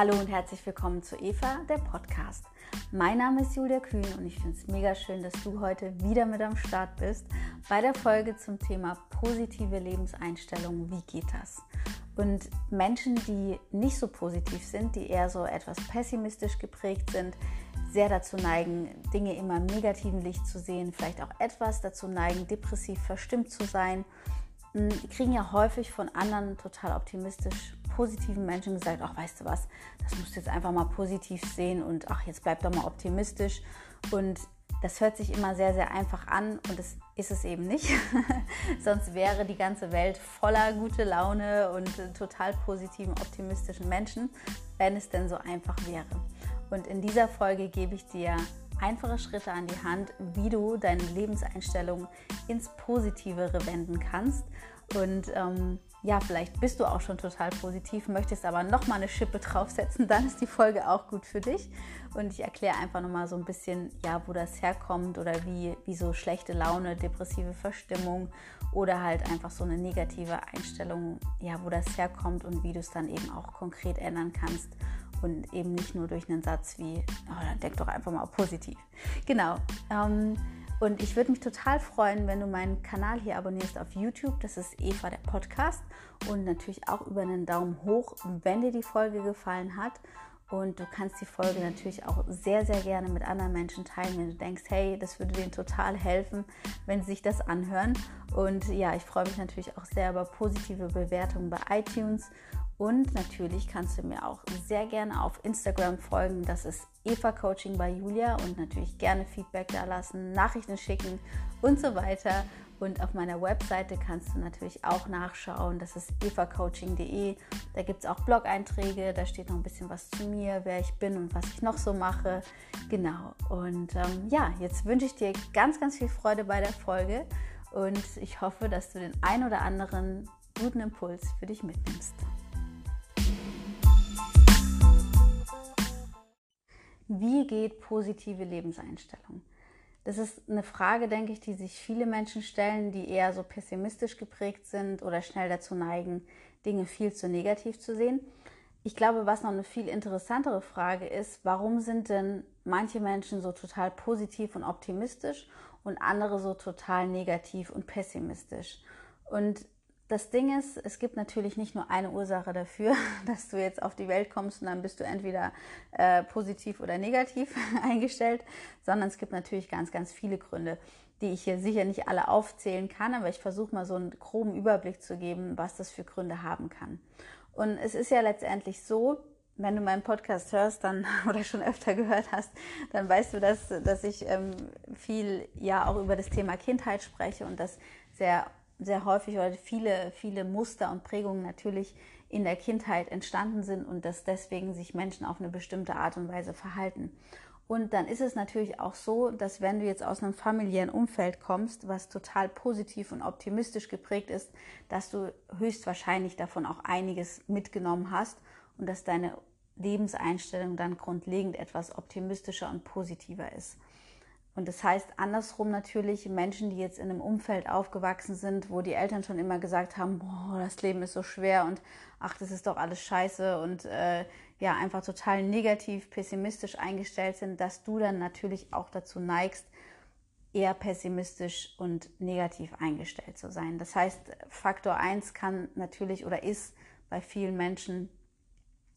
Hallo und herzlich willkommen zu Eva, der Podcast. Mein Name ist Julia Kühn und ich finde es mega schön, dass du heute wieder mit am Start bist bei der Folge zum Thema positive Lebenseinstellung. Wie geht das? Und Menschen, die nicht so positiv sind, die eher so etwas pessimistisch geprägt sind, sehr dazu neigen, Dinge immer im negativen Licht zu sehen, vielleicht auch etwas dazu neigen, depressiv verstimmt zu sein, die kriegen ja häufig von anderen total optimistisch positiven Menschen gesagt, ach weißt du was, das musst du jetzt einfach mal positiv sehen und ach jetzt bleib doch mal optimistisch. Und das hört sich immer sehr, sehr einfach an und das ist es eben nicht. Sonst wäre die ganze Welt voller gute Laune und total positiven, optimistischen Menschen, wenn es denn so einfach wäre. Und in dieser Folge gebe ich dir einfache Schritte an die Hand, wie du deine Lebenseinstellung ins Positivere wenden kannst. Und ähm, ja, vielleicht bist du auch schon total positiv, möchtest aber noch mal eine Schippe draufsetzen, dann ist die Folge auch gut für dich. Und ich erkläre einfach noch mal so ein bisschen, ja, wo das herkommt oder wie, wie so schlechte Laune, depressive Verstimmung oder halt einfach so eine negative Einstellung, ja, wo das herkommt und wie du es dann eben auch konkret ändern kannst und eben nicht nur durch einen Satz wie, oh, dann denk doch einfach mal positiv. Genau. Ähm, und ich würde mich total freuen, wenn du meinen Kanal hier abonnierst auf YouTube. Das ist Eva der Podcast. Und natürlich auch über einen Daumen hoch, wenn dir die Folge gefallen hat. Und du kannst die Folge natürlich auch sehr, sehr gerne mit anderen Menschen teilen, wenn du denkst, hey, das würde denen total helfen, wenn sie sich das anhören. Und ja, ich freue mich natürlich auch sehr über positive Bewertungen bei iTunes und natürlich kannst du mir auch sehr gerne auf Instagram folgen. Das ist Eva Coaching bei Julia und natürlich gerne Feedback da lassen, Nachrichten schicken und so weiter. Und auf meiner Webseite kannst du natürlich auch nachschauen. Das ist evacoaching.de. Da gibt es auch Blog-Einträge. Da steht noch ein bisschen was zu mir, wer ich bin und was ich noch so mache. Genau. Und ähm, ja, jetzt wünsche ich dir ganz, ganz viel Freude bei der Folge. Und ich hoffe, dass du den ein oder anderen guten Impuls für dich mitnimmst. Wie geht positive Lebenseinstellung? Das ist eine Frage, denke ich, die sich viele Menschen stellen, die eher so pessimistisch geprägt sind oder schnell dazu neigen, Dinge viel zu negativ zu sehen. Ich glaube, was noch eine viel interessantere Frage ist, warum sind denn manche Menschen so total positiv und optimistisch und andere so total negativ und pessimistisch? Und das Ding ist, es gibt natürlich nicht nur eine Ursache dafür, dass du jetzt auf die Welt kommst und dann bist du entweder äh, positiv oder negativ eingestellt, sondern es gibt natürlich ganz, ganz viele Gründe, die ich hier sicher nicht alle aufzählen kann, aber ich versuche mal so einen groben Überblick zu geben, was das für Gründe haben kann. Und es ist ja letztendlich so, wenn du meinen Podcast hörst, dann oder schon öfter gehört hast, dann weißt du, dass, dass ich ähm, viel ja auch über das Thema Kindheit spreche und das sehr sehr häufig oder viele, viele Muster und Prägungen natürlich in der Kindheit entstanden sind und dass deswegen sich Menschen auf eine bestimmte Art und Weise verhalten. Und dann ist es natürlich auch so, dass wenn du jetzt aus einem familiären Umfeld kommst, was total positiv und optimistisch geprägt ist, dass du höchstwahrscheinlich davon auch einiges mitgenommen hast und dass deine Lebenseinstellung dann grundlegend etwas optimistischer und positiver ist. Und das heißt andersrum natürlich Menschen, die jetzt in einem Umfeld aufgewachsen sind, wo die Eltern schon immer gesagt haben, boah, das Leben ist so schwer und ach, das ist doch alles scheiße und äh, ja, einfach total negativ, pessimistisch eingestellt sind, dass du dann natürlich auch dazu neigst, eher pessimistisch und negativ eingestellt zu sein. Das heißt, Faktor 1 kann natürlich oder ist bei vielen Menschen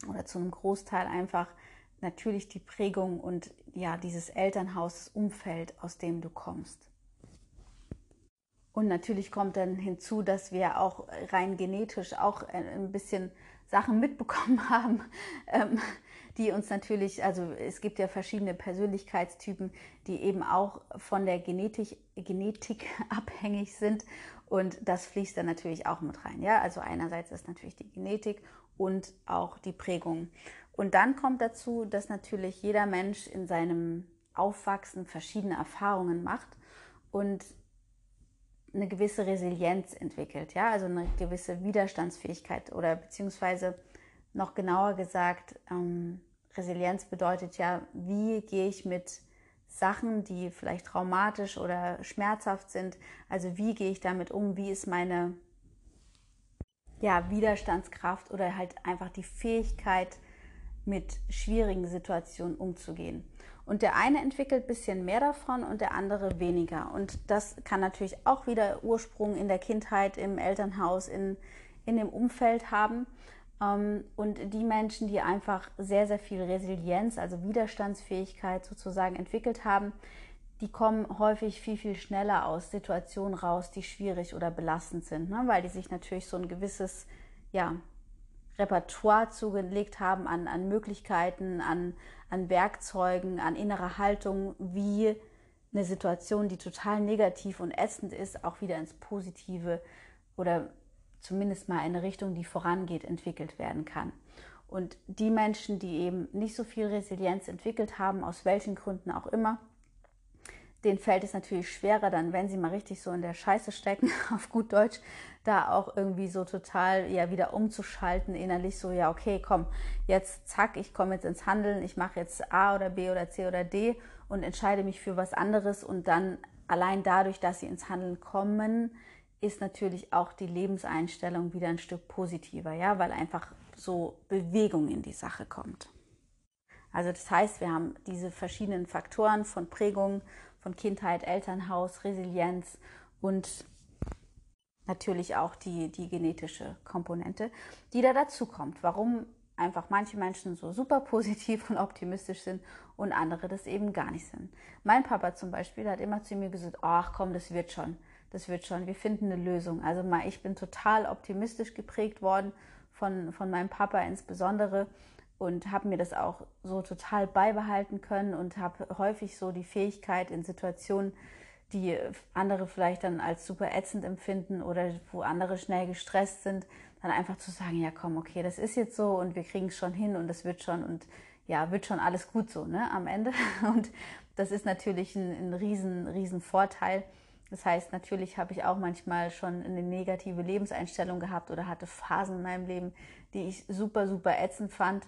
oder zu einem Großteil einfach natürlich die Prägung und ja, dieses Elternhaus, das Umfeld, aus dem du kommst. Und natürlich kommt dann hinzu, dass wir auch rein genetisch auch ein bisschen Sachen mitbekommen haben, ähm, die uns natürlich, also es gibt ja verschiedene Persönlichkeitstypen, die eben auch von der Genetik, Genetik abhängig sind und das fließt dann natürlich auch mit rein. Ja, also einerseits ist natürlich die Genetik und auch die Prägung. Und dann kommt dazu, dass natürlich jeder Mensch in seinem Aufwachsen verschiedene Erfahrungen macht und eine gewisse Resilienz entwickelt, ja, also eine gewisse Widerstandsfähigkeit oder beziehungsweise noch genauer gesagt, ähm, Resilienz bedeutet ja, wie gehe ich mit Sachen, die vielleicht traumatisch oder schmerzhaft sind, also wie gehe ich damit um, wie ist meine ja, Widerstandskraft oder halt einfach die Fähigkeit, mit schwierigen Situationen umzugehen. Und der eine entwickelt ein bisschen mehr davon und der andere weniger. Und das kann natürlich auch wieder Ursprung in der Kindheit, im Elternhaus, in, in dem Umfeld haben. Ähm, und die Menschen, die einfach sehr, sehr viel Resilienz, also Widerstandsfähigkeit sozusagen entwickelt haben, die kommen häufig viel, viel schneller aus Situationen raus, die schwierig oder belastend sind, ne? weil die sich natürlich so ein gewisses ja, Repertoire zugelegt haben an, an Möglichkeiten, an, an Werkzeugen, an innerer Haltung, wie eine Situation, die total negativ und ätzend ist, auch wieder ins Positive oder zumindest mal in eine Richtung, die vorangeht, entwickelt werden kann. Und die Menschen, die eben nicht so viel Resilienz entwickelt haben, aus welchen Gründen auch immer, denen fällt es natürlich schwerer, dann, wenn sie mal richtig so in der Scheiße stecken, auf gut Deutsch, da auch irgendwie so total ja wieder umzuschalten, innerlich so, ja, okay, komm, jetzt zack, ich komme jetzt ins Handeln, ich mache jetzt A oder B oder C oder D und entscheide mich für was anderes und dann allein dadurch, dass sie ins Handeln kommen, ist natürlich auch die Lebenseinstellung wieder ein Stück positiver, ja, weil einfach so Bewegung in die Sache kommt. Also das heißt, wir haben diese verschiedenen Faktoren von Prägung, von Kindheit, Elternhaus, Resilienz und natürlich auch die, die genetische Komponente, die da dazu kommt. Warum einfach manche Menschen so super positiv und optimistisch sind und andere das eben gar nicht sind. Mein Papa zum Beispiel hat immer zu mir gesagt, ach komm, das wird schon das wird schon, wir finden eine Lösung. Also mal, ich bin total optimistisch geprägt worden von, von meinem Papa insbesondere und habe mir das auch so total beibehalten können und habe häufig so die Fähigkeit in Situationen, die andere vielleicht dann als super ätzend empfinden oder wo andere schnell gestresst sind, dann einfach zu sagen, ja komm, okay, das ist jetzt so und wir kriegen es schon hin und es wird schon und ja, wird schon alles gut so, ne, am Ende. Und das ist natürlich ein, ein riesen, riesen Vorteil das heißt, natürlich habe ich auch manchmal schon eine negative Lebenseinstellung gehabt oder hatte Phasen in meinem Leben, die ich super, super ätzend fand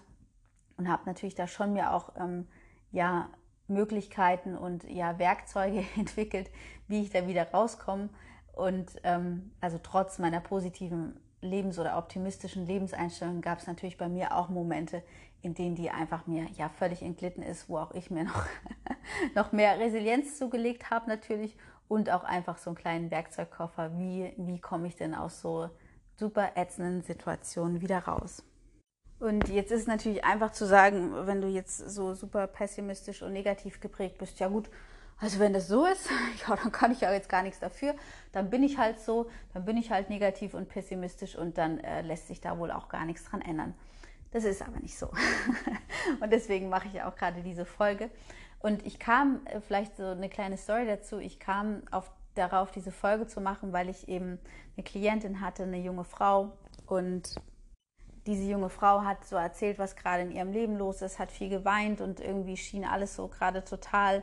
und habe natürlich da schon mir auch ähm, ja, Möglichkeiten und ja, Werkzeuge entwickelt, wie ich da wieder rauskomme. Und ähm, also trotz meiner positiven Lebens- oder optimistischen Lebenseinstellung gab es natürlich bei mir auch Momente, in denen die einfach mir ja völlig entglitten ist, wo auch ich mir noch, noch mehr Resilienz zugelegt habe natürlich und auch einfach so einen kleinen Werkzeugkoffer. Wie, wie komme ich denn aus so super ätzenden Situationen wieder raus? Und jetzt ist es natürlich einfach zu sagen, wenn du jetzt so super pessimistisch und negativ geprägt bist, ja gut, also wenn das so ist, ja, dann kann ich ja jetzt gar nichts dafür. Dann bin ich halt so, dann bin ich halt negativ und pessimistisch und dann äh, lässt sich da wohl auch gar nichts dran ändern. Das ist aber nicht so. und deswegen mache ich auch gerade diese Folge, und ich kam, äh, vielleicht so eine kleine Story dazu, ich kam auf, darauf, diese Folge zu machen, weil ich eben eine Klientin hatte, eine junge Frau. Und diese junge Frau hat so erzählt, was gerade in ihrem Leben los ist, hat viel geweint und irgendwie schien alles so gerade total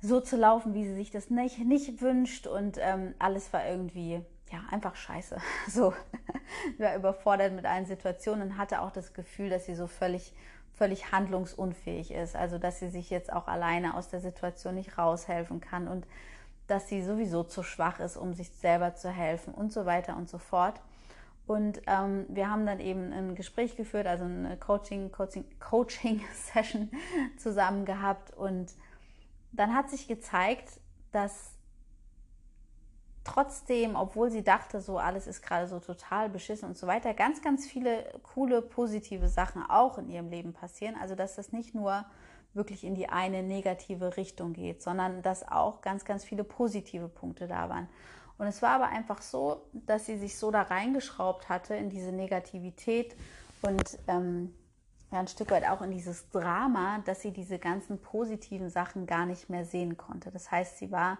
so zu laufen, wie sie sich das nicht, nicht wünscht. Und ähm, alles war irgendwie, ja, einfach scheiße. So, war überfordert mit allen Situationen und hatte auch das Gefühl, dass sie so völlig völlig handlungsunfähig ist. Also dass sie sich jetzt auch alleine aus der Situation nicht raushelfen kann und dass sie sowieso zu schwach ist, um sich selber zu helfen und so weiter und so fort. Und ähm, wir haben dann eben ein Gespräch geführt, also eine Coaching, Coaching, Coaching Session zusammen gehabt. Und dann hat sich gezeigt, dass trotzdem, obwohl sie dachte, so alles ist gerade so total beschissen und so weiter, ganz, ganz viele coole, positive Sachen auch in ihrem Leben passieren. Also, dass das nicht nur wirklich in die eine negative Richtung geht, sondern dass auch ganz, ganz viele positive Punkte da waren. Und es war aber einfach so, dass sie sich so da reingeschraubt hatte in diese Negativität und ähm, ja, ein Stück weit auch in dieses Drama, dass sie diese ganzen positiven Sachen gar nicht mehr sehen konnte. Das heißt, sie war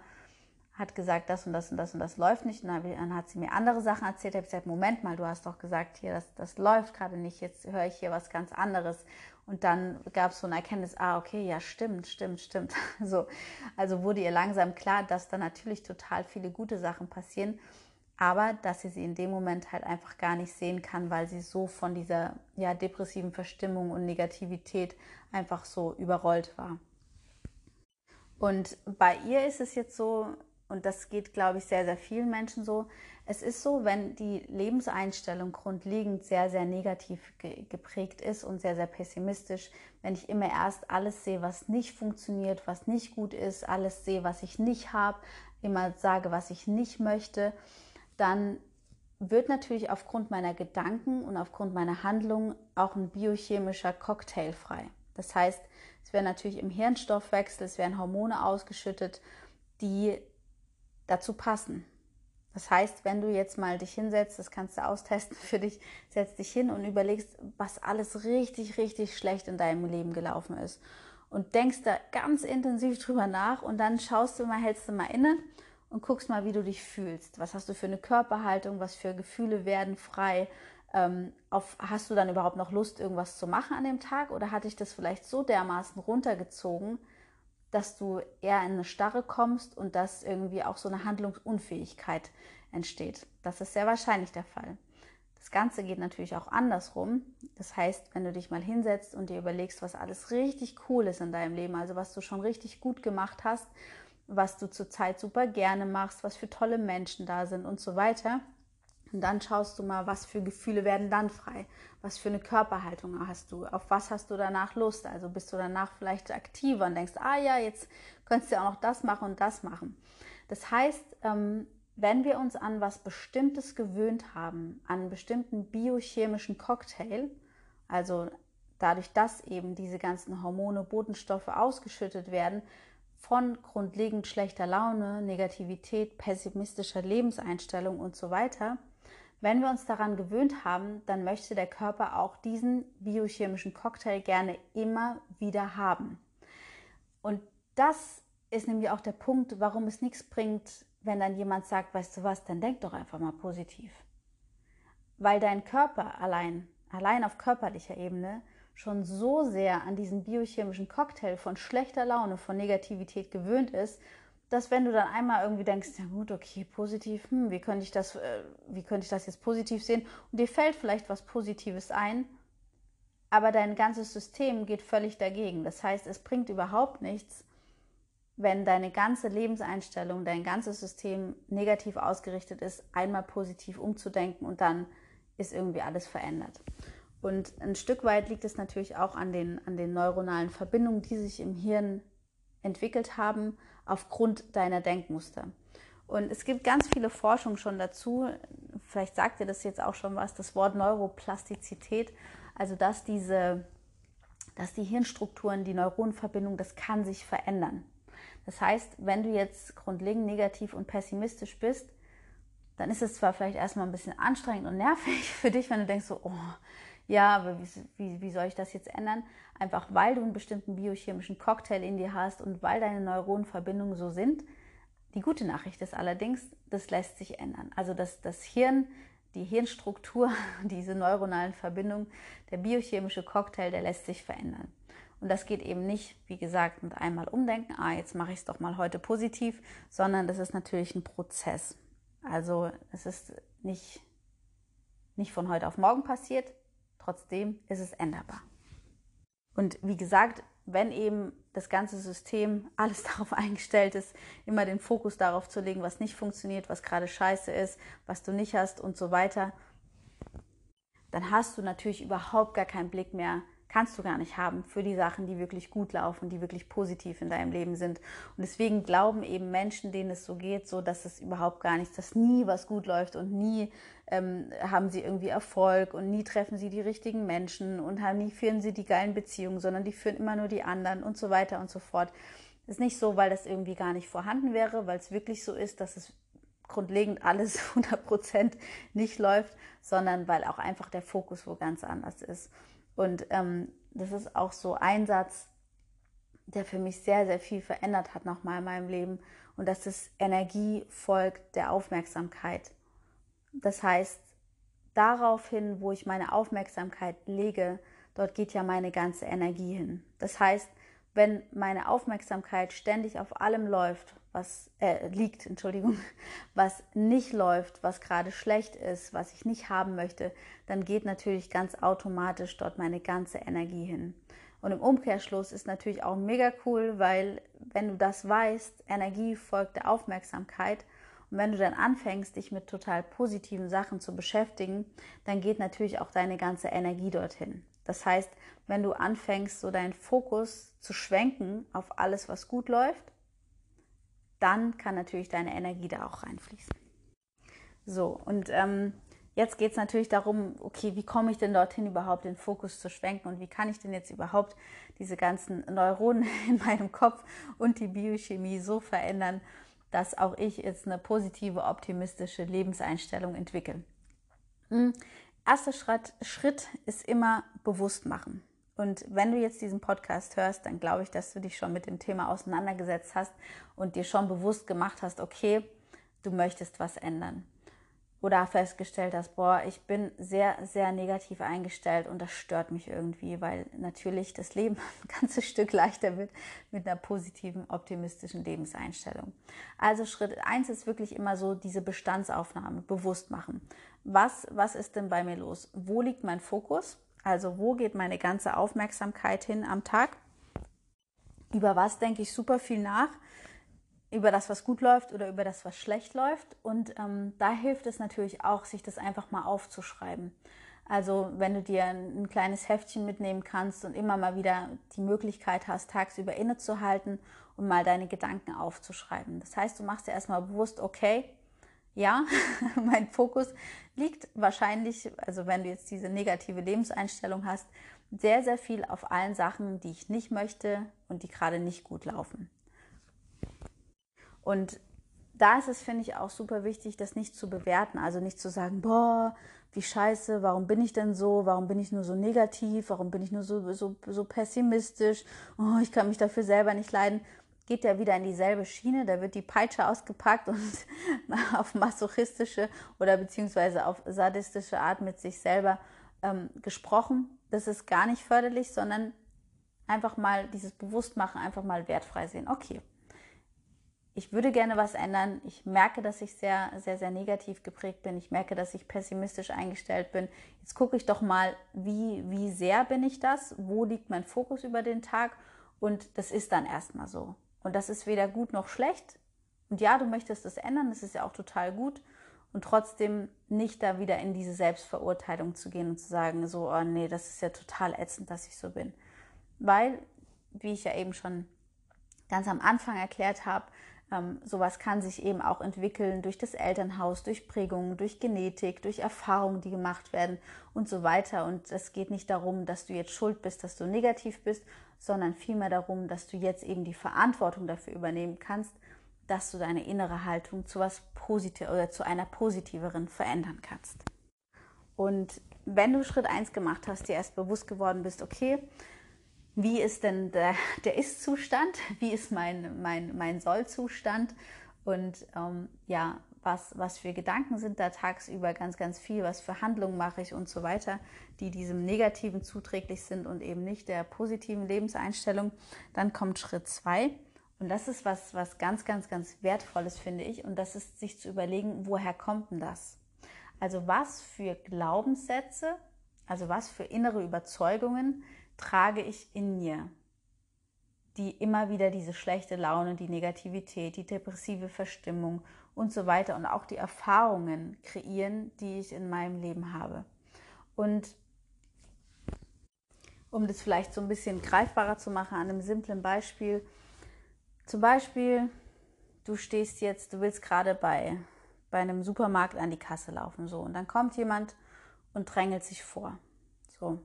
hat gesagt, das und das und das und das läuft nicht. Und dann hat sie mir andere Sachen erzählt. Ich habe gesagt, Moment mal, du hast doch gesagt, hier, das, das läuft gerade nicht. Jetzt höre ich hier was ganz anderes. Und dann gab es so eine Erkenntnis, ah, okay, ja, stimmt, stimmt, stimmt. So, also wurde ihr langsam klar, dass da natürlich total viele gute Sachen passieren, aber dass sie sie in dem Moment halt einfach gar nicht sehen kann, weil sie so von dieser ja, depressiven Verstimmung und Negativität einfach so überrollt war. Und bei ihr ist es jetzt so, und das geht, glaube ich, sehr, sehr vielen Menschen so. Es ist so, wenn die Lebenseinstellung grundlegend sehr, sehr negativ ge geprägt ist und sehr, sehr pessimistisch, wenn ich immer erst alles sehe, was nicht funktioniert, was nicht gut ist, alles sehe, was ich nicht habe, immer sage, was ich nicht möchte, dann wird natürlich aufgrund meiner Gedanken und aufgrund meiner Handlungen auch ein biochemischer Cocktail frei. Das heißt, es werden natürlich im Hirnstoffwechsel, es werden Hormone ausgeschüttet, die dazu passen. Das heißt, wenn du jetzt mal dich hinsetzt, das kannst du austesten für dich, setz dich hin und überlegst, was alles richtig, richtig schlecht in deinem Leben gelaufen ist. Und denkst da ganz intensiv drüber nach und dann schaust du mal, hältst du mal inne und guckst mal, wie du dich fühlst. Was hast du für eine Körperhaltung, was für Gefühle werden frei? Ähm, auf, hast du dann überhaupt noch Lust, irgendwas zu machen an dem Tag oder hat dich das vielleicht so dermaßen runtergezogen, dass du eher in eine Starre kommst und dass irgendwie auch so eine Handlungsunfähigkeit entsteht. Das ist sehr wahrscheinlich der Fall. Das Ganze geht natürlich auch andersrum. Das heißt, wenn du dich mal hinsetzt und dir überlegst, was alles richtig cool ist in deinem Leben, also was du schon richtig gut gemacht hast, was du zurzeit super gerne machst, was für tolle Menschen da sind und so weiter, und dann schaust du mal, was für Gefühle werden dann frei, was für eine Körperhaltung hast du, auf was hast du danach Lust. Also bist du danach vielleicht aktiver und denkst, ah ja, jetzt könntest du auch noch das machen und das machen. Das heißt, ähm, wenn wir uns an was Bestimmtes gewöhnt haben, an einen bestimmten biochemischen Cocktail, also dadurch, dass eben diese ganzen Hormone, Botenstoffe ausgeschüttet werden, von grundlegend schlechter Laune, Negativität, pessimistischer Lebenseinstellung und so weiter, wenn wir uns daran gewöhnt haben, dann möchte der Körper auch diesen biochemischen Cocktail gerne immer wieder haben. Und das ist nämlich auch der Punkt, warum es nichts bringt, wenn dann jemand sagt, weißt du was, dann denk doch einfach mal positiv. Weil dein Körper allein, allein auf körperlicher Ebene, schon so sehr an diesen biochemischen Cocktail von schlechter Laune, von Negativität gewöhnt ist dass wenn du dann einmal irgendwie denkst, ja gut, okay, positiv, hm, wie könnte ich das, äh, wie könnte ich das jetzt positiv sehen? Und dir fällt vielleicht was Positives ein, aber dein ganzes System geht völlig dagegen. Das heißt, es bringt überhaupt nichts, wenn deine ganze Lebenseinstellung, dein ganzes System negativ ausgerichtet ist, einmal positiv umzudenken und dann ist irgendwie alles verändert. Und ein Stück weit liegt es natürlich auch an den, an den neuronalen Verbindungen, die sich im Hirn entwickelt haben aufgrund deiner Denkmuster. Und es gibt ganz viele Forschungen schon dazu. Vielleicht sagt ihr das jetzt auch schon was, das Wort Neuroplastizität. Also, dass diese, dass die Hirnstrukturen, die Neuronenverbindung, das kann sich verändern. Das heißt, wenn du jetzt grundlegend negativ und pessimistisch bist, dann ist es zwar vielleicht erstmal ein bisschen anstrengend und nervig für dich, wenn du denkst so, oh, ja, aber wie, wie, wie soll ich das jetzt ändern? Einfach weil du einen bestimmten biochemischen Cocktail in dir hast und weil deine Neuronenverbindungen so sind. Die gute Nachricht ist allerdings, das lässt sich ändern. Also das, das Hirn, die Hirnstruktur, diese neuronalen Verbindungen, der biochemische Cocktail, der lässt sich verändern. Und das geht eben nicht, wie gesagt, mit einmal umdenken, ah, jetzt mache ich es doch mal heute positiv, sondern das ist natürlich ein Prozess. Also es ist nicht, nicht von heute auf morgen passiert, Trotzdem ist es änderbar. Und wie gesagt, wenn eben das ganze System alles darauf eingestellt ist, immer den Fokus darauf zu legen, was nicht funktioniert, was gerade scheiße ist, was du nicht hast und so weiter, dann hast du natürlich überhaupt gar keinen Blick mehr kannst du gar nicht haben für die Sachen, die wirklich gut laufen, die wirklich positiv in deinem Leben sind. Und deswegen glauben eben Menschen, denen es so geht, so dass es überhaupt gar nichts, dass nie was gut läuft und nie ähm, haben sie irgendwie Erfolg und nie treffen sie die richtigen Menschen und haben, nie führen sie die geilen Beziehungen, sondern die führen immer nur die anderen und so weiter und so fort. Ist nicht so, weil das irgendwie gar nicht vorhanden wäre, weil es wirklich so ist, dass es grundlegend alles 100% nicht läuft, sondern weil auch einfach der Fokus wo ganz anders ist. Und ähm, das ist auch so ein Satz, der für mich sehr, sehr viel verändert hat nochmal in meinem Leben. Und das ist Energie folgt der Aufmerksamkeit. Das heißt, daraufhin, wo ich meine Aufmerksamkeit lege, dort geht ja meine ganze Energie hin. Das heißt, wenn meine Aufmerksamkeit ständig auf allem läuft, was äh, liegt, Entschuldigung, was nicht läuft, was gerade schlecht ist, was ich nicht haben möchte, dann geht natürlich ganz automatisch dort meine ganze Energie hin. Und im Umkehrschluss ist natürlich auch mega cool, weil wenn du das weißt, Energie folgt der Aufmerksamkeit. Und wenn du dann anfängst, dich mit total positiven Sachen zu beschäftigen, dann geht natürlich auch deine ganze Energie dorthin. Das heißt, wenn du anfängst, so deinen Fokus zu schwenken auf alles, was gut läuft, dann kann natürlich deine Energie da auch reinfließen. So, und ähm, Jetzt geht es natürlich darum, okay, wie komme ich denn dorthin überhaupt den Fokus zu schwenken und wie kann ich denn jetzt überhaupt diese ganzen Neuronen in meinem Kopf und die Biochemie so verändern, dass auch ich jetzt eine positive, optimistische Lebenseinstellung entwickle. Hm. Erster Schritt, Schritt ist immer bewusst machen. Und wenn du jetzt diesen Podcast hörst, dann glaube ich, dass du dich schon mit dem Thema auseinandergesetzt hast und dir schon bewusst gemacht hast, okay, du möchtest was ändern oder festgestellt hast, boah, ich bin sehr, sehr negativ eingestellt und das stört mich irgendwie, weil natürlich das Leben ein ganzes Stück leichter wird mit einer positiven, optimistischen Lebenseinstellung. Also Schritt eins ist wirklich immer so diese Bestandsaufnahme bewusst machen. Was, was ist denn bei mir los? Wo liegt mein Fokus? Also wo geht meine ganze Aufmerksamkeit hin am Tag? Über was denke ich super viel nach? über das, was gut läuft oder über das, was schlecht läuft. Und ähm, da hilft es natürlich auch, sich das einfach mal aufzuschreiben. Also wenn du dir ein, ein, kleines Heftchen mitnehmen kannst und immer mal wieder die Möglichkeit hast, tagsüber innezuhalten und mal deine Gedanken aufzuschreiben. Das heißt, du machst dir erstmal bewusst, okay, ja, mein Fokus liegt wahrscheinlich, also wenn du jetzt diese negative Lebenseinstellung hast, sehr, sehr viel auf allen Sachen, die ich nicht möchte und die gerade nicht gut laufen. Und da ist es, finde ich, auch super wichtig, das nicht zu bewerten. Also nicht zu sagen, boah, wie scheiße, warum bin ich denn so, warum bin ich nur so negativ, warum bin ich nur so, so, so pessimistisch, oh, ich kann mich dafür selber nicht leiden. Geht ja wieder in dieselbe Schiene, da wird die Peitsche ausgepackt und auf masochistische oder beziehungsweise auf sadistische Art mit sich selber ähm, gesprochen. Das ist gar nicht förderlich, sondern einfach mal dieses Bewusstmachen, einfach mal wertfrei sehen. Okay, ich würde gerne was ändern. Ich merke, dass ich sehr, sehr, sehr negativ geprägt bin. Ich merke, dass ich pessimistisch eingestellt bin. Jetzt gucke ich doch mal, wie, wie sehr bin ich das? Wo liegt mein Fokus über den Tag? Und das ist dann erstmal so. Und das ist weder gut noch schlecht. Und ja, du möchtest das ändern, das ist ja auch total gut. Und trotzdem nicht da wieder in diese Selbstverurteilung zu gehen und zu sagen, so, oh nee, das ist ja total ätzend, dass ich so bin. Weil, wie ich ja eben schon ganz am Anfang erklärt habe, ähm, sowas kann sich eben auch entwickeln durch das Elternhaus, durch Prägungen, durch Genetik, durch Erfahrungen, die gemacht werden und so weiter. Und es geht nicht darum, dass du jetzt schuld bist, dass du negativ bist, sondern vielmehr darum, dass du jetzt eben die Verantwortung dafür übernehmen kannst, dass du deine innere Haltung zu was positiv oder zu einer positiveren verändern kannst. Und wenn du Schritt 1 gemacht hast, dir erst bewusst geworden bist, okay, wie ist denn der, der Ist-Zustand, wie ist mein, mein, mein Soll-Zustand und ähm, ja, was, was für Gedanken sind da tagsüber ganz, ganz viel, was für Handlungen mache ich und so weiter, die diesem Negativen zuträglich sind und eben nicht der positiven Lebenseinstellung. Dann kommt Schritt zwei und das ist was, was ganz, ganz, ganz wertvolles, finde ich, und das ist sich zu überlegen, woher kommt denn das? Also was für Glaubenssätze, also was für innere Überzeugungen trage ich in mir, die immer wieder diese schlechte Laune, die Negativität, die depressive Verstimmung und so weiter und auch die Erfahrungen kreieren, die ich in meinem Leben habe. Und um das vielleicht so ein bisschen greifbarer zu machen, an einem simplen Beispiel. Zum Beispiel, du stehst jetzt, du willst gerade bei, bei einem Supermarkt an die Kasse laufen, so, und dann kommt jemand und drängelt sich vor. So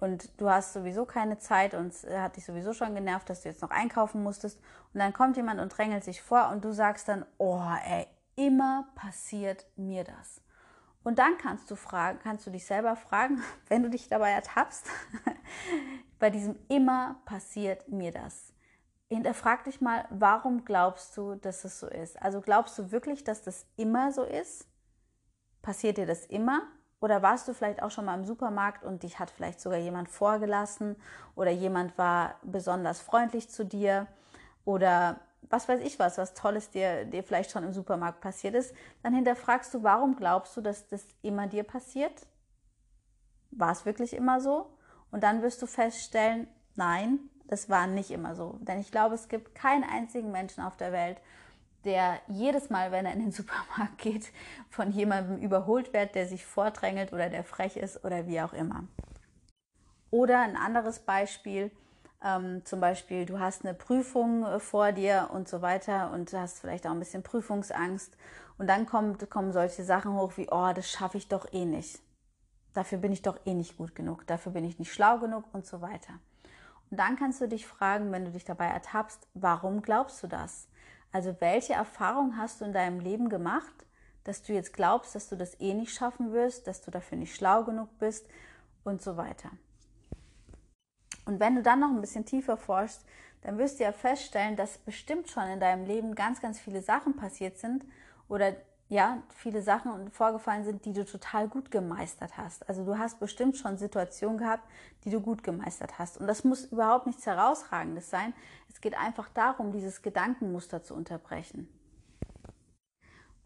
und du hast sowieso keine Zeit und es hat dich sowieso schon genervt, dass du jetzt noch einkaufen musstest und dann kommt jemand und drängelt sich vor und du sagst dann, oh ey, immer passiert mir das. Und dann kannst du fragen, kannst du dich selber fragen, wenn du dich dabei ertappst, bei diesem immer passiert mir das. Hinterfrag dich mal, warum glaubst du, dass es so ist? Also glaubst du wirklich, dass das immer so ist? Passiert dir das immer? Oder warst du vielleicht auch schon mal im Supermarkt und dich hat vielleicht sogar jemand vorgelassen oder jemand war besonders freundlich zu dir oder was weiß ich was, was Tolles dir, dir vielleicht schon im Supermarkt passiert ist, dann hinterfragst du, warum glaubst du, dass das immer dir passiert? War es wirklich immer so? Und dann wirst du feststellen, Nein, das war nicht immer so. Denn ich glaube, es gibt keinen einzigen Menschen auf der Welt, der jedes Mal, wenn er in den Supermarkt geht, von jemandem überholt wird, der sich vordrängelt oder der frech ist oder wie auch immer. Oder ein anderes Beispiel, ähm, zum Beispiel, du hast eine Prüfung äh, vor dir und so weiter und hast vielleicht auch ein bisschen Prüfungsangst und dann kommt, kommen solche Sachen hoch wie, oh, das schaffe ich doch eh nicht. Dafür bin ich doch eh nicht gut genug, dafür bin ich nicht schlau genug und so weiter. Und dann kannst du dich fragen, wenn du dich dabei ertappst, warum glaubst du das? Also welche Erfahrung hast du in deinem Leben gemacht, dass du jetzt glaubst, dass du das eh nicht schaffen wirst, dass du dafür nicht schlau genug bist und so weiter. Und wenn du dann noch ein bisschen tiefer forschst, dann wirst du ja feststellen, dass bestimmt schon in deinem Leben ganz, ganz viele Sachen passiert sind oder ja, viele Sachen vorgefallen sind, die du total gut gemeistert hast. Also du hast bestimmt schon Situationen gehabt, die du gut gemeistert hast. Und das muss überhaupt nichts Herausragendes sein. Es geht einfach darum, dieses Gedankenmuster zu unterbrechen.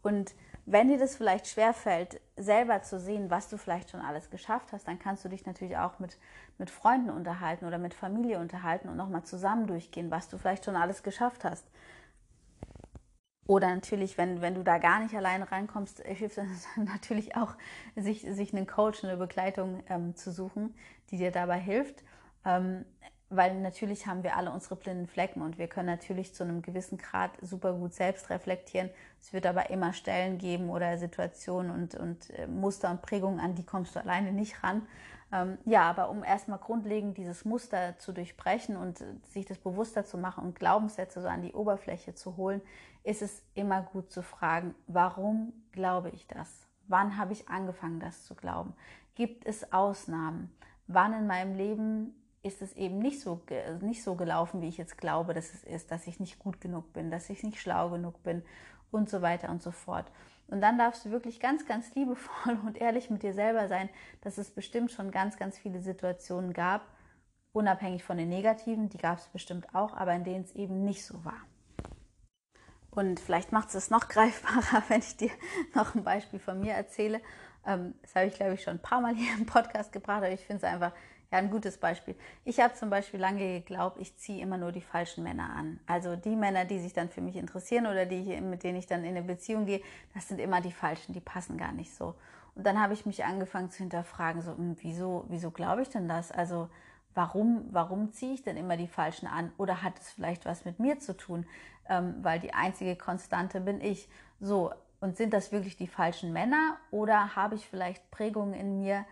Und wenn dir das vielleicht schwerfällt, selber zu sehen, was du vielleicht schon alles geschafft hast, dann kannst du dich natürlich auch mit, mit Freunden unterhalten oder mit Familie unterhalten und nochmal zusammen durchgehen, was du vielleicht schon alles geschafft hast. Oder natürlich, wenn, wenn du da gar nicht alleine reinkommst, hilft es natürlich auch, sich, sich einen Coach, eine Begleitung ähm, zu suchen, die dir dabei hilft. Ähm, weil natürlich haben wir alle unsere blinden Flecken und wir können natürlich zu einem gewissen Grad super gut selbst reflektieren. Es wird aber immer Stellen geben oder Situationen und, und äh, Muster und Prägungen, an die kommst du alleine nicht ran. Ähm, ja, aber um erstmal grundlegend dieses Muster zu durchbrechen und äh, sich das bewusster zu machen und Glaubenssätze so an die Oberfläche zu holen, ist es immer gut zu fragen, warum glaube ich das? Wann habe ich angefangen, das zu glauben? Gibt es Ausnahmen? Wann in meinem Leben ist es eben nicht so, nicht so gelaufen, wie ich jetzt glaube, dass es ist, dass ich nicht gut genug bin, dass ich nicht schlau genug bin und so weiter und so fort. Und dann darfst du wirklich ganz, ganz liebevoll und ehrlich mit dir selber sein, dass es bestimmt schon ganz, ganz viele Situationen gab, unabhängig von den negativen, die gab es bestimmt auch, aber in denen es eben nicht so war. Und vielleicht macht es noch greifbarer, wenn ich dir noch ein Beispiel von mir erzähle. Ähm, das habe ich, glaube ich, schon ein paar Mal hier im Podcast gebracht, aber ich finde es einfach ja, ein gutes Beispiel. Ich habe zum Beispiel lange geglaubt, ich ziehe immer nur die falschen Männer an. Also die Männer, die sich dann für mich interessieren oder die, mit denen ich dann in eine Beziehung gehe, das sind immer die falschen, die passen gar nicht so. Und dann habe ich mich angefangen zu hinterfragen, so, hm, wieso, wieso glaube ich denn das? Also warum, warum ziehe ich denn immer die falschen an? Oder hat es vielleicht was mit mir zu tun? Ähm, weil die einzige Konstante bin ich. So, und sind das wirklich die falschen Männer? Oder habe ich vielleicht Prägungen in mir,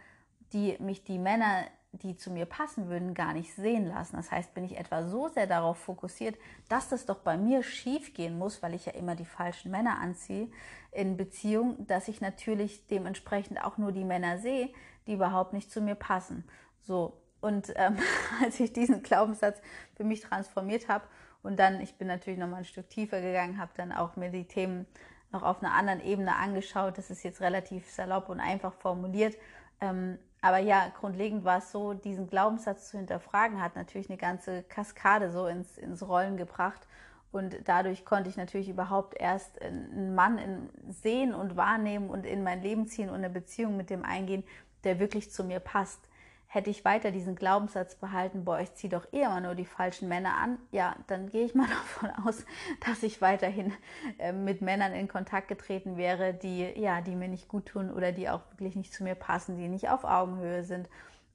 die mich die Männer die zu mir passen würden, gar nicht sehen lassen. Das heißt, bin ich etwa so sehr darauf fokussiert, dass das doch bei mir schief gehen muss, weil ich ja immer die falschen Männer anziehe in Beziehung, dass ich natürlich dementsprechend auch nur die Männer sehe, die überhaupt nicht zu mir passen. So. Und ähm, als ich diesen Glaubenssatz für mich transformiert habe und dann, ich bin natürlich noch mal ein Stück tiefer gegangen, habe dann auch mir die Themen noch auf einer anderen Ebene angeschaut. Das ist jetzt relativ salopp und einfach formuliert. Ähm, aber ja, grundlegend war es so, diesen Glaubenssatz zu hinterfragen, hat natürlich eine ganze Kaskade so ins, ins Rollen gebracht. Und dadurch konnte ich natürlich überhaupt erst einen Mann in, sehen und wahrnehmen und in mein Leben ziehen und eine Beziehung mit dem eingehen, der wirklich zu mir passt hätte ich weiter diesen Glaubenssatz behalten, boah, ich ziehe doch eh immer nur die falschen Männer an, ja, dann gehe ich mal davon aus, dass ich weiterhin äh, mit Männern in Kontakt getreten wäre, die, ja, die mir nicht gut tun oder die auch wirklich nicht zu mir passen, die nicht auf Augenhöhe sind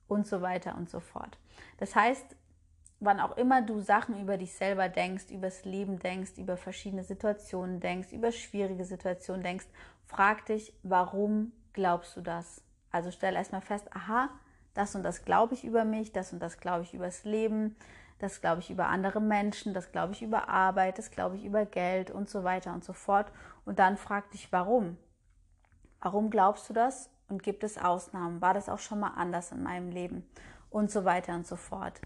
und so weiter und so fort. Das heißt, wann auch immer du Sachen über dich selber denkst, über das Leben denkst, über verschiedene Situationen denkst, über schwierige Situationen denkst, frag dich, warum glaubst du das? Also stell erstmal fest, aha, das und das glaube ich über mich, das und das glaube ich über das Leben, das glaube ich über andere Menschen, das glaube ich über Arbeit, das glaube ich über Geld und so weiter und so fort. Und dann frag dich, warum? Warum glaubst du das? Und gibt es Ausnahmen? War das auch schon mal anders in meinem Leben? Und so weiter und so fort.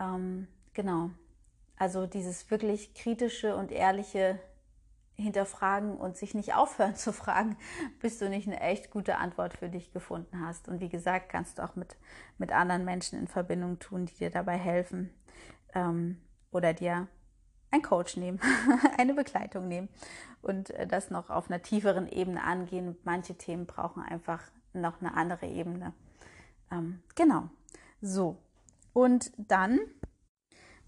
Ähm, genau. Also dieses wirklich kritische und ehrliche hinterfragen und sich nicht aufhören zu fragen, bis du nicht eine echt gute Antwort für dich gefunden hast. Und wie gesagt, kannst du auch mit, mit anderen Menschen in Verbindung tun, die dir dabei helfen ähm, oder dir ein Coach nehmen, eine Begleitung nehmen und äh, das noch auf einer tieferen Ebene angehen. Manche Themen brauchen einfach noch eine andere Ebene. Ähm, genau. So, Und dann,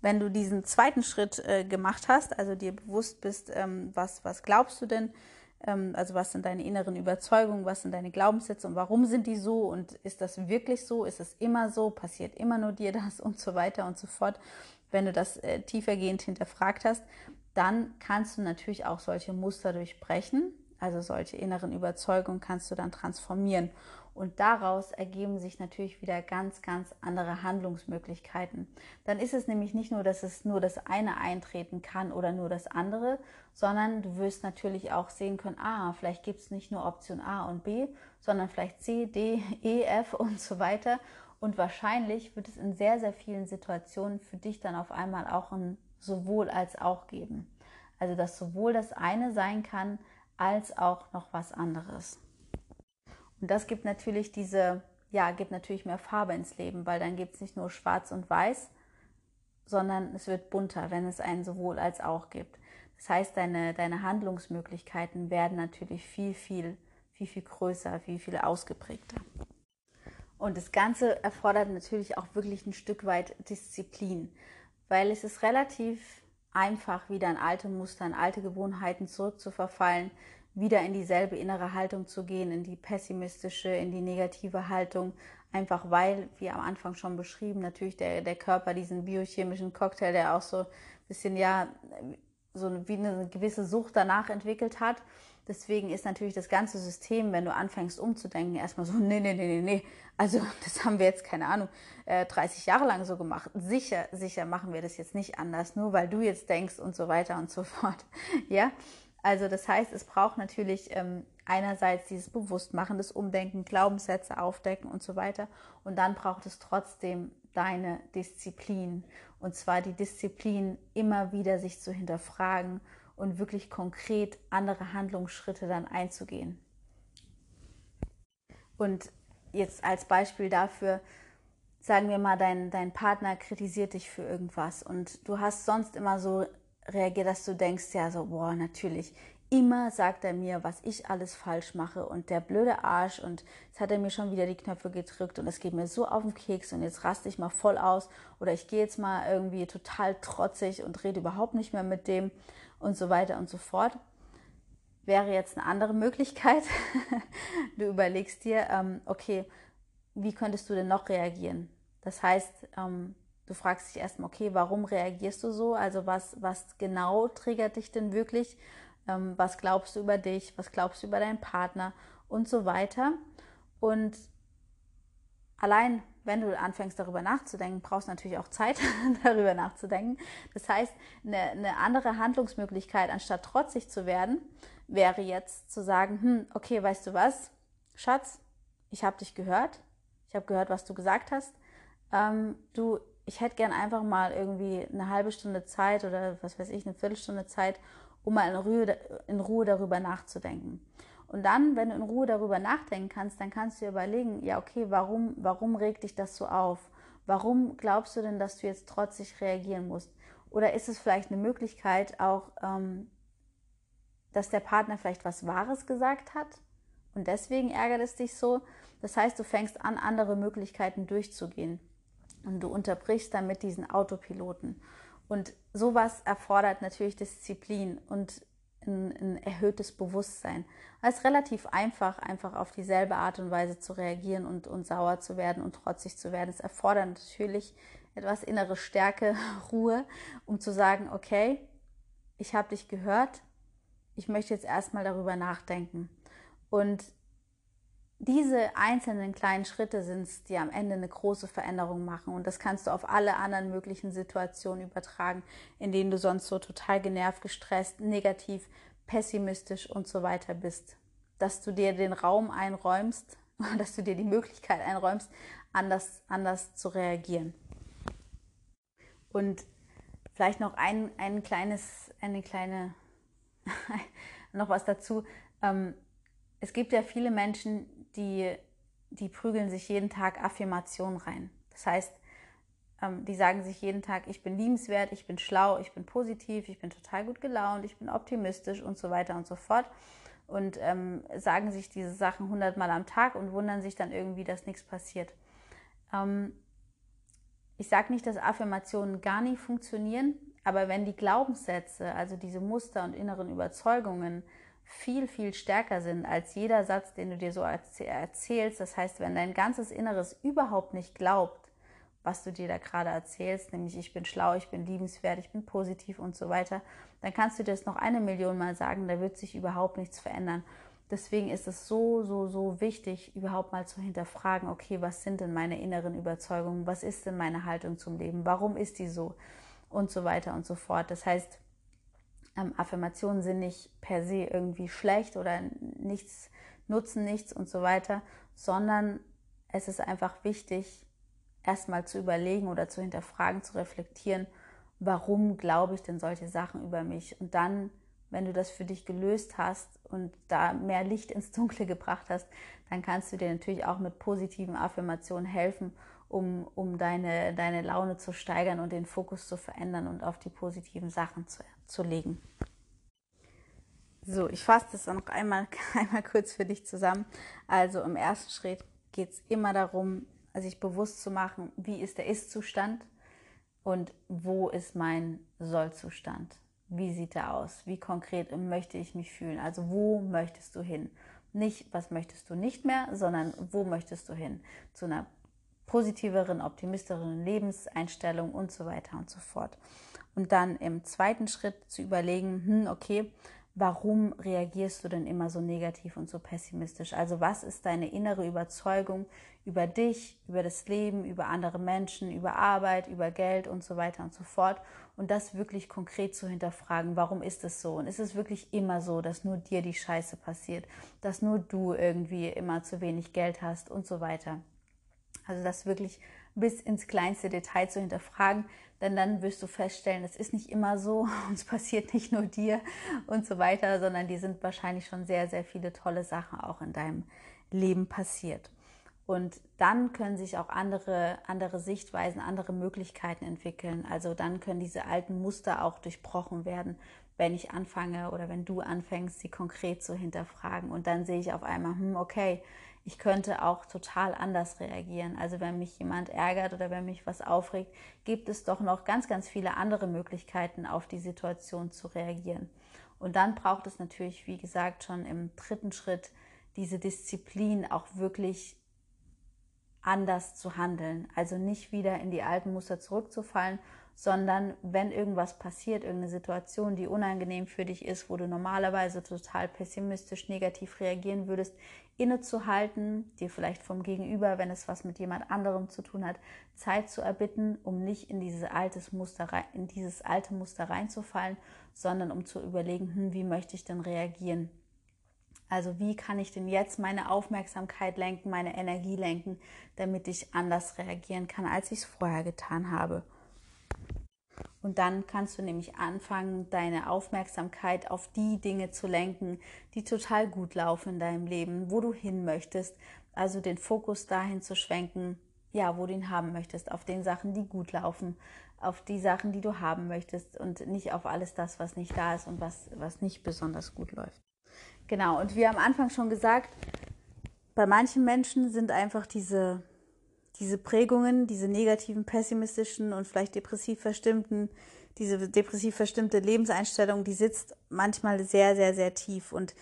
wenn du diesen zweiten Schritt äh, gemacht hast, also dir bewusst bist, ähm, was, was glaubst du denn, ähm, also was sind deine inneren Überzeugungen, was sind deine Glaubenssätze und warum sind die so und ist das wirklich so, ist es immer so, passiert immer nur dir das und so weiter und so fort. Wenn du das äh, tiefergehend hinterfragt hast, dann kannst du natürlich auch solche Muster durchbrechen, also solche inneren Überzeugungen kannst du dann transformieren. Und daraus ergeben sich natürlich wieder ganz, ganz andere Handlungsmöglichkeiten. Dann ist es nämlich nicht nur, dass es nur das eine eintreten kann oder nur das andere, sondern du wirst natürlich auch sehen können, ah, vielleicht gibt es nicht nur Option A und B, sondern vielleicht C, D, E, F und so weiter. Und wahrscheinlich wird es in sehr, sehr vielen Situationen für dich dann auf einmal auch ein sowohl als auch geben. Also dass sowohl das eine sein kann, als auch noch was anderes. Und das gibt natürlich diese, ja, gibt natürlich mehr Farbe ins Leben, weil dann gibt es nicht nur schwarz und weiß, sondern es wird bunter, wenn es einen sowohl als auch gibt. Das heißt, deine, deine Handlungsmöglichkeiten werden natürlich viel, viel, viel, viel größer, viel, viel ausgeprägter. Und das Ganze erfordert natürlich auch wirklich ein Stück weit Disziplin, weil es ist relativ einfach, wieder in alte Muster, in alte Gewohnheiten zurückzuverfallen, wieder in dieselbe innere Haltung zu gehen, in die pessimistische, in die negative Haltung, einfach weil, wie am Anfang schon beschrieben, natürlich der, der Körper diesen biochemischen Cocktail, der auch so ein bisschen, ja, so wie eine gewisse Sucht danach entwickelt hat. Deswegen ist natürlich das ganze System, wenn du anfängst umzudenken, erstmal so, nee, nee, nee, nee, nee. Also das haben wir jetzt, keine Ahnung, 30 äh, Jahre lang so gemacht. Sicher, sicher machen wir das jetzt nicht anders, nur weil du jetzt denkst und so weiter und so fort. Ja, also das heißt, es braucht natürlich ähm, einerseits dieses Bewusstmachen, das Umdenken, Glaubenssätze aufdecken und so weiter. Und dann braucht es trotzdem deine Disziplin. Und zwar die Disziplin, immer wieder sich zu hinterfragen und wirklich konkret andere Handlungsschritte dann einzugehen. Und jetzt als Beispiel dafür, sagen wir mal, dein, dein Partner kritisiert dich für irgendwas und du hast sonst immer so reagiert, dass du denkst, ja, so, boah, natürlich, immer sagt er mir, was ich alles falsch mache und der blöde Arsch und jetzt hat er mir schon wieder die Knöpfe gedrückt und es geht mir so auf den Keks und jetzt raste ich mal voll aus oder ich gehe jetzt mal irgendwie total trotzig und rede überhaupt nicht mehr mit dem und so weiter und so fort. Wäre jetzt eine andere Möglichkeit. du überlegst dir, ähm, okay, wie könntest du denn noch reagieren? Das heißt, ähm, Du fragst dich erstmal, okay, warum reagierst du so? Also was, was genau triggert dich denn wirklich? Ähm, was glaubst du über dich? Was glaubst du über deinen Partner? Und so weiter. Und allein, wenn du anfängst darüber nachzudenken, brauchst du natürlich auch Zeit darüber nachzudenken. Das heißt, eine, eine andere Handlungsmöglichkeit, anstatt trotzig zu werden, wäre jetzt zu sagen, hm, okay, weißt du was, Schatz, ich habe dich gehört. Ich habe gehört, was du gesagt hast. Ähm, du, ich hätte gern einfach mal irgendwie eine halbe Stunde Zeit oder was weiß ich, eine Viertelstunde Zeit, um mal in Ruhe, in Ruhe darüber nachzudenken. Und dann, wenn du in Ruhe darüber nachdenken kannst, dann kannst du dir überlegen, ja, okay, warum, warum regt dich das so auf? Warum glaubst du denn, dass du jetzt trotzig reagieren musst? Oder ist es vielleicht eine Möglichkeit auch, ähm, dass der Partner vielleicht was Wahres gesagt hat und deswegen ärgert es dich so? Das heißt, du fängst an, andere Möglichkeiten durchzugehen. Und du unterbrichst damit diesen Autopiloten. Und sowas erfordert natürlich Disziplin und ein, ein erhöhtes Bewusstsein. Es ist relativ einfach, einfach auf dieselbe Art und Weise zu reagieren und, und sauer zu werden und trotzig zu werden. Es erfordert natürlich etwas innere Stärke, Ruhe, um zu sagen, okay, ich habe dich gehört, ich möchte jetzt erstmal darüber nachdenken. Und diese einzelnen kleinen Schritte sind es, die am Ende eine große Veränderung machen. Und das kannst du auf alle anderen möglichen Situationen übertragen, in denen du sonst so total genervt, gestresst, negativ, pessimistisch und so weiter bist. Dass du dir den Raum einräumst, dass du dir die Möglichkeit einräumst, anders, anders zu reagieren. Und vielleicht noch ein, ein kleines, eine kleine, noch was dazu. Ähm, es gibt ja viele Menschen, die, die prügeln sich jeden Tag Affirmationen rein. Das heißt, ähm, die sagen sich jeden Tag, ich bin liebenswert, ich bin schlau, ich bin positiv, ich bin total gut gelaunt, ich bin optimistisch und so weiter und so fort. Und ähm, sagen sich diese Sachen hundertmal am Tag und wundern sich dann irgendwie, dass nichts passiert. Ähm, ich sage nicht, dass Affirmationen gar nicht funktionieren, aber wenn die Glaubenssätze, also diese Muster und inneren Überzeugungen, viel, viel stärker sind als jeder Satz, den du dir so erzählst, das heißt, wenn dein ganzes Inneres überhaupt nicht glaubt, was du dir da gerade erzählst, nämlich ich bin schlau, ich bin liebenswert, ich bin positiv und so weiter, dann kannst du dir das noch eine Million Mal sagen, da wird sich überhaupt nichts verändern. Deswegen ist es so, so, so wichtig, überhaupt mal zu hinterfragen, okay, was sind denn meine inneren Überzeugungen, was ist denn meine Haltung zum Leben, warum ist die so und so weiter und so fort. Das heißt, ähm, Affirmationen sind nicht per se irgendwie schlecht oder nichts, nutzen nichts und so weiter, sondern es ist einfach wichtig, erstmal zu überlegen oder zu hinterfragen, zu reflektieren, warum glaube ich denn solche Sachen über mich? Und dann, wenn du das für dich gelöst hast und da mehr Licht ins Dunkle gebracht hast, dann kannst du dir natürlich auch mit positiven Affirmationen helfen, um, um deine, deine Laune zu steigern und den Fokus zu verändern und auf die positiven Sachen zu, zu legen. So, ich fasse das noch einmal, einmal kurz für dich zusammen. Also im ersten Schritt geht es immer darum, sich bewusst zu machen, wie ist der Ist-Zustand und wo ist mein Soll-Zustand. Wie sieht er aus? Wie konkret möchte ich mich fühlen? Also wo möchtest du hin? Nicht, was möchtest du nicht mehr, sondern wo möchtest du hin? Zu einer positiveren, optimistischeren Lebenseinstellung und so weiter und so fort. Und dann im zweiten Schritt zu überlegen, hm, okay, warum reagierst du denn immer so negativ und so pessimistisch? Also was ist deine innere Überzeugung über dich, über das Leben, über andere Menschen, über Arbeit, über Geld und so weiter und so fort? Und das wirklich konkret zu hinterfragen, warum ist es so? Und ist es wirklich immer so, dass nur dir die Scheiße passiert, dass nur du irgendwie immer zu wenig Geld hast und so weiter? Also das wirklich bis ins kleinste Detail zu hinterfragen, denn dann wirst du feststellen, es ist nicht immer so und es passiert nicht nur dir und so weiter, sondern die sind wahrscheinlich schon sehr, sehr viele tolle Sachen auch in deinem Leben passiert. Und dann können sich auch andere, andere Sichtweisen, andere Möglichkeiten entwickeln. Also dann können diese alten Muster auch durchbrochen werden, wenn ich anfange oder wenn du anfängst, sie konkret zu hinterfragen. Und dann sehe ich auf einmal, hm, okay, ich könnte auch total anders reagieren. Also wenn mich jemand ärgert oder wenn mich was aufregt, gibt es doch noch ganz, ganz viele andere Möglichkeiten, auf die Situation zu reagieren. Und dann braucht es natürlich, wie gesagt, schon im dritten Schritt diese Disziplin, auch wirklich anders zu handeln. Also nicht wieder in die alten Muster zurückzufallen, sondern wenn irgendwas passiert, irgendeine Situation, die unangenehm für dich ist, wo du normalerweise total pessimistisch, negativ reagieren würdest, innezuhalten, dir vielleicht vom Gegenüber, wenn es was mit jemand anderem zu tun hat, Zeit zu erbitten, um nicht in, diese altes Muster, in dieses alte Muster reinzufallen, sondern um zu überlegen, hm, wie möchte ich denn reagieren? Also wie kann ich denn jetzt meine Aufmerksamkeit lenken, meine Energie lenken, damit ich anders reagieren kann, als ich es vorher getan habe? Und dann kannst du nämlich anfangen, deine Aufmerksamkeit auf die Dinge zu lenken, die total gut laufen in deinem Leben, wo du hin möchtest. Also den Fokus dahin zu schwenken, ja, wo du ihn haben möchtest, auf den Sachen, die gut laufen, auf die Sachen, die du haben möchtest und nicht auf alles das, was nicht da ist und was, was nicht besonders gut läuft. Genau, und wie am Anfang schon gesagt, bei manchen Menschen sind einfach diese diese Prägungen, diese negativen, pessimistischen und vielleicht depressiv verstimmten, diese depressiv verstimmte Lebenseinstellung, die sitzt manchmal sehr, sehr, sehr tief. Und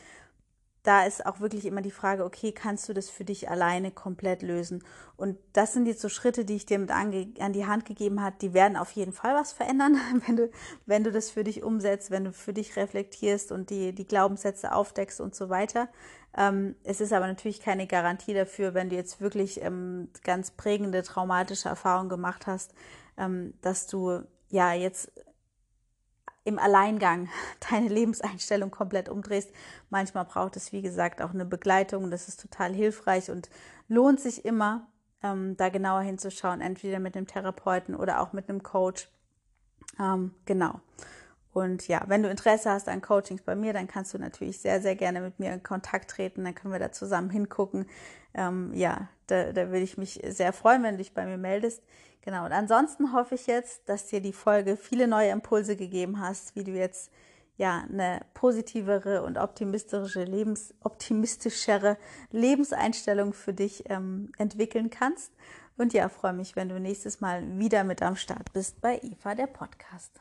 da ist auch wirklich immer die Frage, okay, kannst du das für dich alleine komplett lösen? Und das sind jetzt so Schritte, die ich dir mit an die Hand gegeben habe, die werden auf jeden Fall was verändern, wenn du, wenn du das für dich umsetzt, wenn du für dich reflektierst und die, die Glaubenssätze aufdeckst und so weiter. Ähm, es ist aber natürlich keine Garantie dafür, wenn du jetzt wirklich ähm, ganz prägende traumatische Erfahrungen gemacht hast, ähm, dass du ja jetzt im Alleingang deine Lebenseinstellung komplett umdrehst. Manchmal braucht es, wie gesagt, auch eine Begleitung. Das ist total hilfreich und lohnt sich immer, ähm, da genauer hinzuschauen, entweder mit einem Therapeuten oder auch mit einem Coach. Ähm, genau. Und ja, wenn du Interesse hast an Coachings bei mir, dann kannst du natürlich sehr, sehr gerne mit mir in Kontakt treten. Dann können wir da zusammen hingucken. Ähm, ja, da, da würde ich mich sehr freuen, wenn du dich bei mir meldest. Genau. Und ansonsten hoffe ich jetzt, dass dir die Folge viele neue Impulse gegeben hast, wie du jetzt ja eine positivere und optimistischere Lebens optimistischere Lebenseinstellung für dich ähm, entwickeln kannst. Und ja, freue mich, wenn du nächstes Mal wieder mit am Start bist bei Eva, der Podcast.